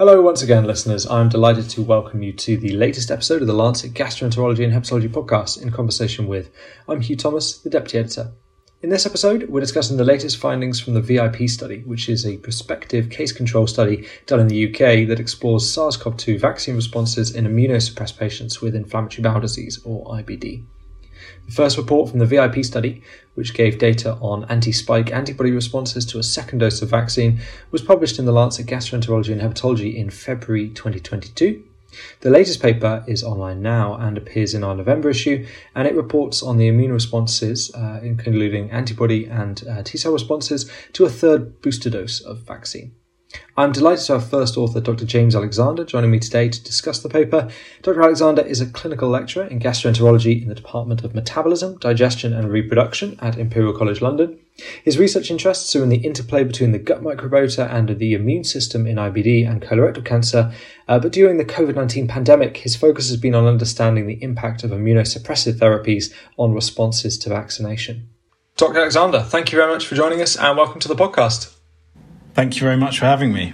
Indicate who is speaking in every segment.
Speaker 1: Hello, once again, listeners. I'm delighted to welcome you to the latest episode of the Lancet Gastroenterology and Hepatology podcast in conversation with I'm Hugh Thomas, the Deputy Editor. In this episode, we're discussing the latest findings from the VIP study, which is a prospective case control study done in the UK that explores SARS CoV 2 vaccine responses in immunosuppressed patients with inflammatory bowel disease, or IBD. The first report from the VIP study, which gave data on anti spike antibody responses to a second dose of vaccine, was published in the Lancet Gastroenterology and Hepatology in February 2022. The latest paper is online now and appears in our November issue, and it reports on the immune responses, uh, including antibody and uh, T cell responses, to a third booster dose of vaccine. I'm delighted to have first author Dr. James Alexander joining me today to discuss the paper. Dr. Alexander is a clinical lecturer in gastroenterology in the Department of Metabolism, Digestion and Reproduction at Imperial College London. His research interests are in the interplay between the gut microbiota and the immune system in IBD and colorectal cancer, uh, but during the COVID 19 pandemic, his focus has been on understanding the impact of immunosuppressive therapies on responses to vaccination. Dr. Alexander, thank you very much for joining us and welcome to the podcast.
Speaker 2: Thank you very much for having me.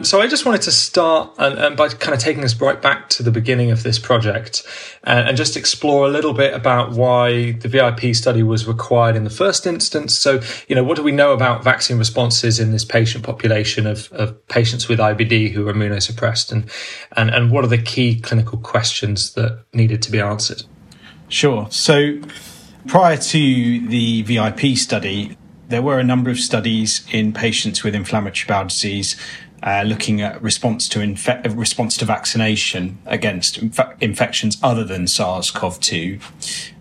Speaker 1: So I just wanted to start and, and, by kind of taking us right back to the beginning of this project and, and, just explore a little bit about why the VIP study was required in the first instance. So, you know, what do we know about vaccine responses in this patient population of, of patients with IBD who are immunosuppressed and, and, and what are the key clinical questions that needed to be answered?
Speaker 2: Sure. So prior to the VIP study, there were a number of studies in patients with inflammatory bowel disease uh, looking at response to infe- response to vaccination against inf- infections other than SARS-CoV-2,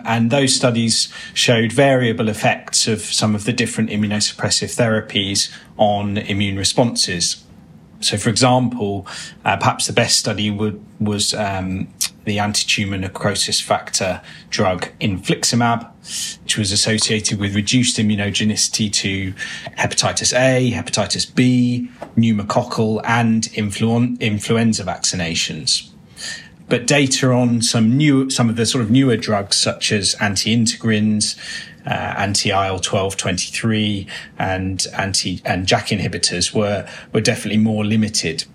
Speaker 2: and those studies showed variable effects of some of the different immunosuppressive therapies on immune responses. So, for example, uh, perhaps the best study would, was um, the anti-tumor necrosis factor drug infliximab, which was associated with reduced immunogenicity to hepatitis A, hepatitis B, pneumococcal, and influ- influenza vaccinations. But data on some new, some of the sort of newer drugs, such as anti-integrins, uh, anti IL twelve twenty three and anti and JAK inhibitors were were definitely more limited.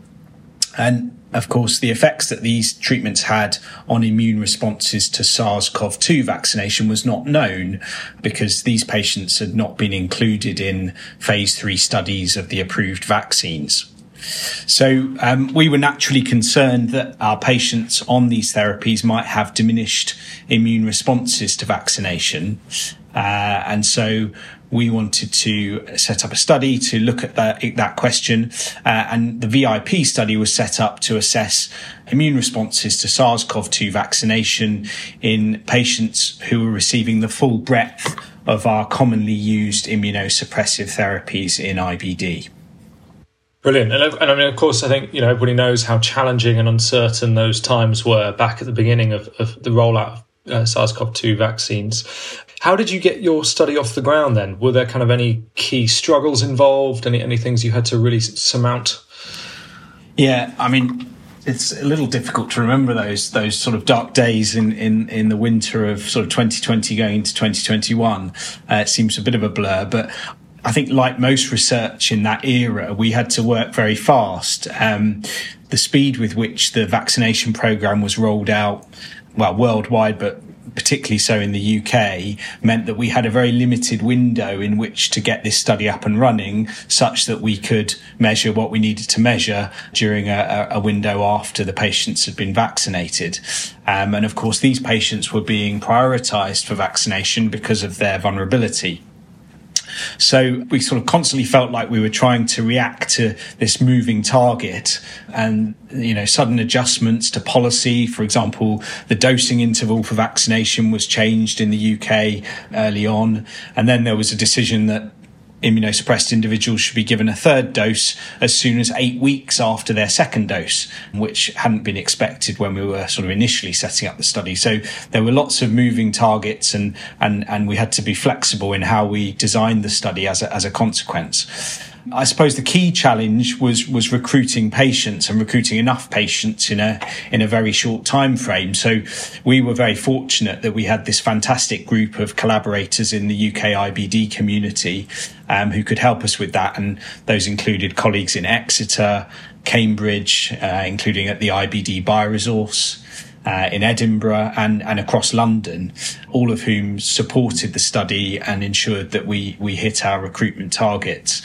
Speaker 2: And of course, the effects that these treatments had on immune responses to SARS-CoV-2 vaccination was not known because these patients had not been included in phase three studies of the approved vaccines. So um, we were naturally concerned that our patients on these therapies might have diminished immune responses to vaccination. Uh, and so we wanted to set up a study to look at that, that question. Uh, and the VIP study was set up to assess immune responses to SARS-CoV-2 vaccination in patients who were receiving the full breadth of our commonly used immunosuppressive therapies in IBD.
Speaker 1: Brilliant, and, and, I mean, of course, I think you know everybody knows how challenging and uncertain those times were back at the beginning of, of the rollout of uh, SARS-CoV-2 vaccines. How did you get your study off the ground then? Were there kind of any key struggles involved? Any any things you had to really surmount?
Speaker 2: Yeah, I mean, it's a little difficult to remember those those sort of dark days in in in the winter of sort of 2020 going into 2021. Uh, it seems a bit of a blur, but I think, like most research in that era, we had to work very fast. Um, the speed with which the vaccination program was rolled out, well, worldwide, but particularly so in the UK, meant that we had a very limited window in which to get this study up and running, such that we could measure what we needed to measure during a, a window after the patients had been vaccinated. Um, and of course, these patients were being prioritised for vaccination because of their vulnerability. So we sort of constantly felt like we were trying to react to this moving target and, you know, sudden adjustments to policy. For example, the dosing interval for vaccination was changed in the UK early on. And then there was a decision that immunosuppressed individuals should be given a third dose as soon as eight weeks after their second dose, which hadn't been expected when we were sort of initially setting up the study. So there were lots of moving targets and, and, and we had to be flexible in how we designed the study as a, as a consequence. I suppose the key challenge was was recruiting patients and recruiting enough patients in a in a very short time frame. So we were very fortunate that we had this fantastic group of collaborators in the UK IBD community um, who could help us with that, and those included colleagues in Exeter, Cambridge, uh, including at the IBD Bioresource. Uh, in Edinburgh and, and across London, all of whom supported the study and ensured that we, we hit our recruitment targets.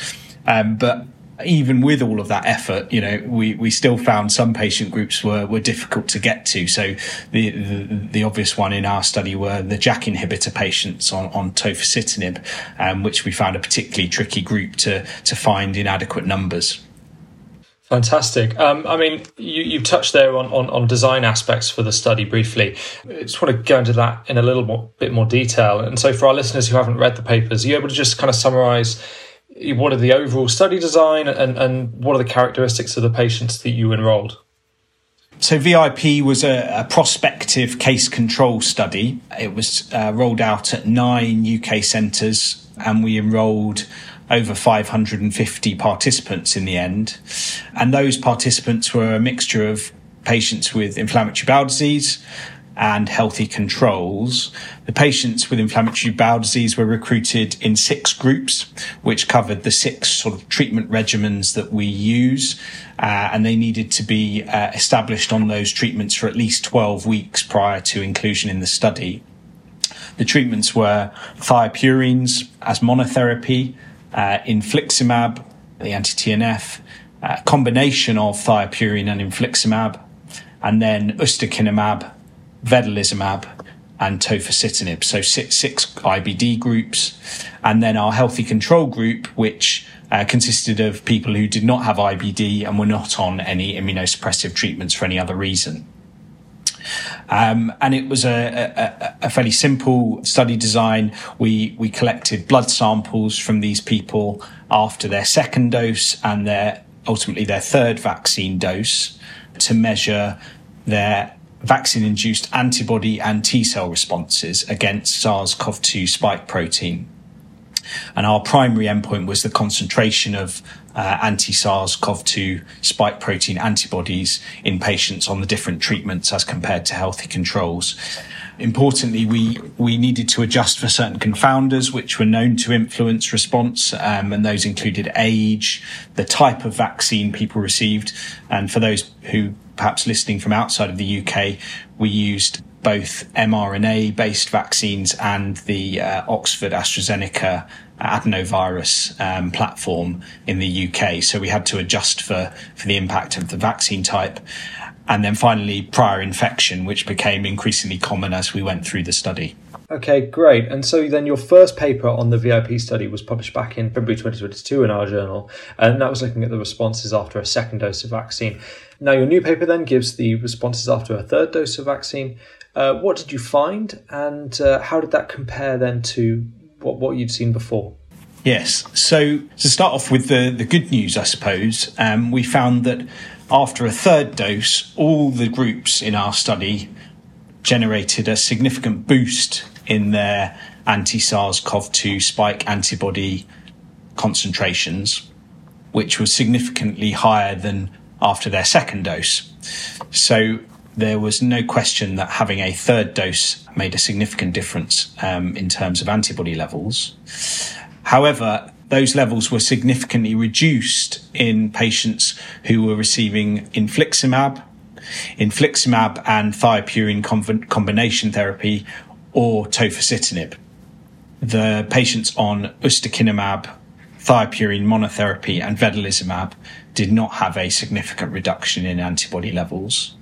Speaker 2: Um, but even with all of that effort, you know, we, we still found some patient groups were, were difficult to get to. So the, the, the obvious one in our study were the JAK inhibitor patients on, on tofacitinib, um, which we found a particularly tricky group to, to find in adequate numbers.
Speaker 1: Fantastic. Um, I mean, you, have touched there on, on, on, design aspects for the study briefly. I just want to go into that in a little more, bit more detail. And so, for our listeners who haven't read the papers, are you able to just kind of summarize what are the overall study design and, and what are the characteristics of the patients that you enrolled?
Speaker 2: So VIP was a, a, prospective case control study. It was uh, rolled out at nine UK centres, and we enrolled over 550 participants in the end. And those participants were a mixture of patients with inflammatory bowel disease, and healthy controls. The patients with inflammatory bowel disease were recruited in six groups, which covered the six sort of treatment regimens that we use. Uh, and they needed to be uh, established on those treatments for at least 12 weeks prior to inclusion in the study. The treatments were thiopurines as monotherapy, uh, infliximab, the anti-TNF, uh, combination of thiopurine and infliximab, and then ustekinumab vedolizumab, and tofacitinib. So six, six IBD groups, and then our healthy control group, which uh, consisted of people who did not have IBD and were not on any immunosuppressive treatments for any other reason. Um, and it was a, a, a, fairly simple study design. We we collected blood samples from these people after their second dose and their ultimately their third vaccine dose to measure their vaccine induced antibody and T cell responses against SARS CoV 2 spike protein. And our primary endpoint was the concentration of uh, anti SARS CoV 2 spike protein antibodies in patients on the different treatments as compared to healthy controls. Importantly, we, we needed to adjust for certain confounders which were known to influence response, um, and those included age, the type of vaccine people received, and for those who perhaps listening from outside of the UK, we used both mRNA based vaccines and the uh, Oxford AstraZeneca adenovirus um, platform in the UK. So we had to adjust for, for the impact of the vaccine type. And then finally, prior infection, which became increasingly common as we went through the study.
Speaker 1: Okay, great. And so then your first paper on the VIP study was published back in February 2022 in our journal, and that was looking at the responses after a second dose of vaccine. Now, your new paper then gives the responses after a third dose of vaccine. Uh, what did you find, and uh, how did that compare then to what, what you'd seen before?
Speaker 2: Yes. So to start off with the, the good news, I suppose, um, we found that after a third dose, all the groups in our study generated a significant boost in their anti SARS CoV 2 spike antibody concentrations, which was significantly higher than after their second dose. So there was no question that having a third dose made a significant difference um, in terms of antibody levels. However, those levels were significantly reduced in patients who were receiving infliximab, infliximab and thiopurine combination therapy, or tofacitinib. The patients on ustekinumab, thiopurine monotherapy, and vedolizumab did not have a significant reduction in antibody levels.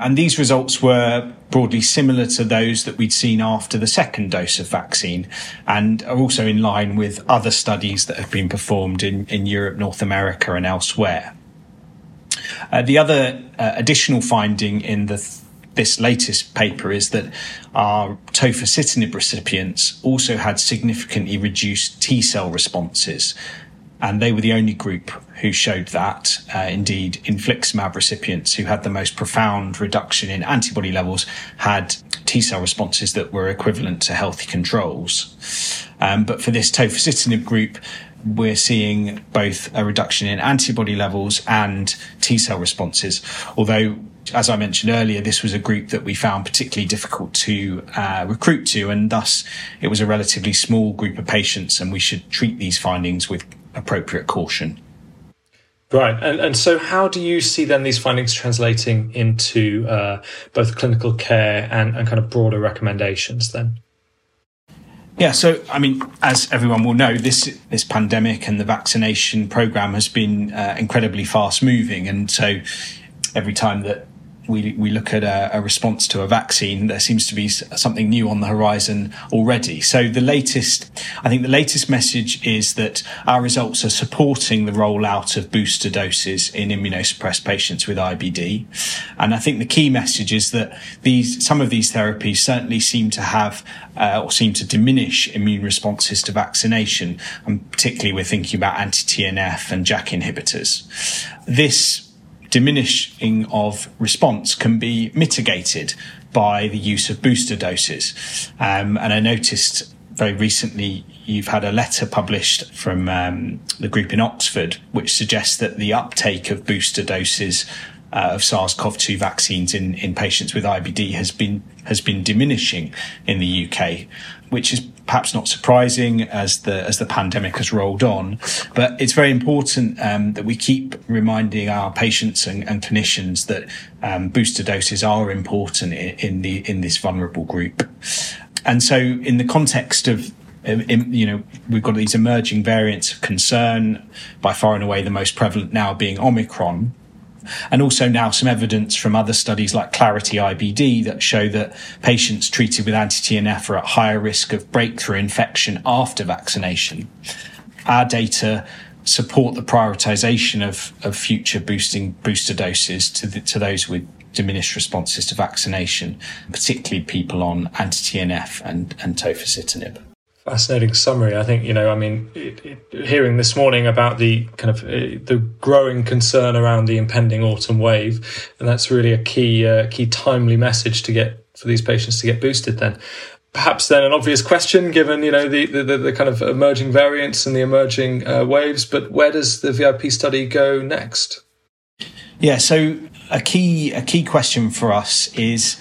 Speaker 2: And these results were broadly similar to those that we'd seen after the second dose of vaccine and are also in line with other studies that have been performed in, in Europe, North America, and elsewhere. Uh, the other uh, additional finding in the th- this latest paper is that our tofacitinib recipients also had significantly reduced T cell responses and they were the only group who showed that. Uh, indeed, infliximab recipients who had the most profound reduction in antibody levels had T cell responses that were equivalent to healthy controls. Um, but for this tofacitinib group, we're seeing both a reduction in antibody levels and T cell responses. Although, as I mentioned earlier, this was a group that we found particularly difficult to uh, recruit to, and thus it was a relatively small group of patients, and we should treat these findings with appropriate caution.
Speaker 1: Right. And, and so how do you see then these findings translating into uh, both clinical care and, and kind of broader recommendations then?
Speaker 2: Yeah, so I mean, as everyone will know, this this pandemic and the vaccination program has been uh, incredibly fast moving, and so every time that we, we look at a, a, response to a vaccine, there seems to be something new on the horizon already. So the latest, I think the latest message is that our results are supporting the rollout of booster doses in immunosuppressed patients with IBD. And I think the key message is that these, some of these therapies certainly seem to have uh, or seem to diminish immune responses to vaccination. And particularly we're thinking about anti-TNF and JAK inhibitors. This diminishing of response can be mitigated by the use of booster doses. Um, and I noticed very recently you've had a letter published from um, the group in Oxford, which suggests that the uptake of booster doses uh, of SARS-CoV-2 vaccines in, in patients with IBD has been has been diminishing in the UK, which is perhaps not surprising as the as the pandemic has rolled on. But it's very important um, that we keep reminding our patients and, and clinicians that um, booster doses are important in, in the in this vulnerable group. And so, in the context of um, you know, we've got these emerging variants of concern, by far and away the most prevalent now being Omicron. And also now some evidence from other studies like Clarity IBD that show that patients treated with anti-TNF are at higher risk of breakthrough infection after vaccination. Our data support the prioritization of, of future boosting booster doses to, the, to those with diminished responses to vaccination, particularly people on anti-TNF and, and tofacitinib
Speaker 1: fascinating summary. I think you know. I mean, it, it, hearing this morning about the kind of uh, the growing concern around the impending autumn wave, and that's really a key uh, key timely message to get for these patients to get boosted. Then, perhaps then an obvious question, given you know the the, the kind of emerging variants and the emerging uh, waves. But where does the VIP study go next?
Speaker 2: Yeah. So a key a key question for us is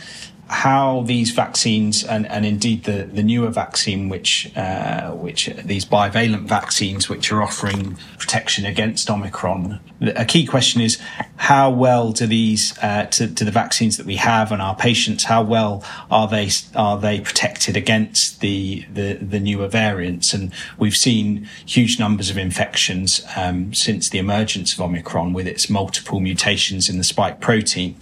Speaker 2: how these vaccines and, and indeed the, the newer vaccine, which uh, which these bivalent vaccines, which are offering protection against Omicron. A key question is how well do these uh, to, to the vaccines that we have and our patients how well are they are they protected against the the, the newer variants? And we've seen huge numbers of infections um, since the emergence of Omicron with its multiple mutations in the spike protein.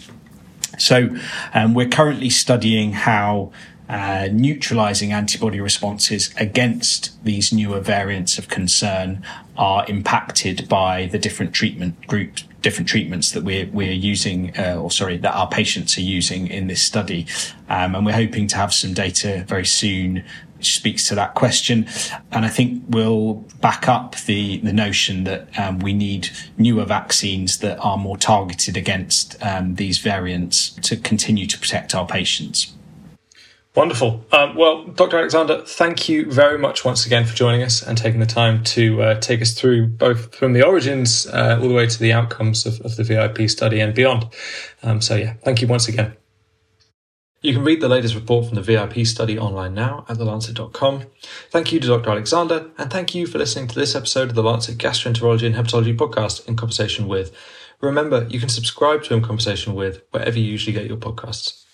Speaker 2: So um, we're currently studying how uh, neutralizing antibody responses against these newer variants of concern are impacted by the different treatment groups, different treatments that we're we're using, uh, or sorry, that our patients are using in this study, um, and we're hoping to have some data very soon speaks to that question. And I think we'll back up the, the notion that um, we need newer vaccines that are more targeted against um, these variants to continue to protect our patients.
Speaker 1: Wonderful. Um, well, Dr. Alexander, thank you very much once again for joining us and taking the time to uh, take us through both from the origins uh, all the way to the outcomes of, of the VIP study and beyond. Um, so, yeah, thank you once again. You can read the latest report from the VIP study online now at thelancet.com. Thank you to Dr. Alexander, and thank you for listening to this episode of the Lancet Gastroenterology and Hepatology podcast in conversation with. Remember, you can subscribe to In Conversation with wherever you usually get your podcasts.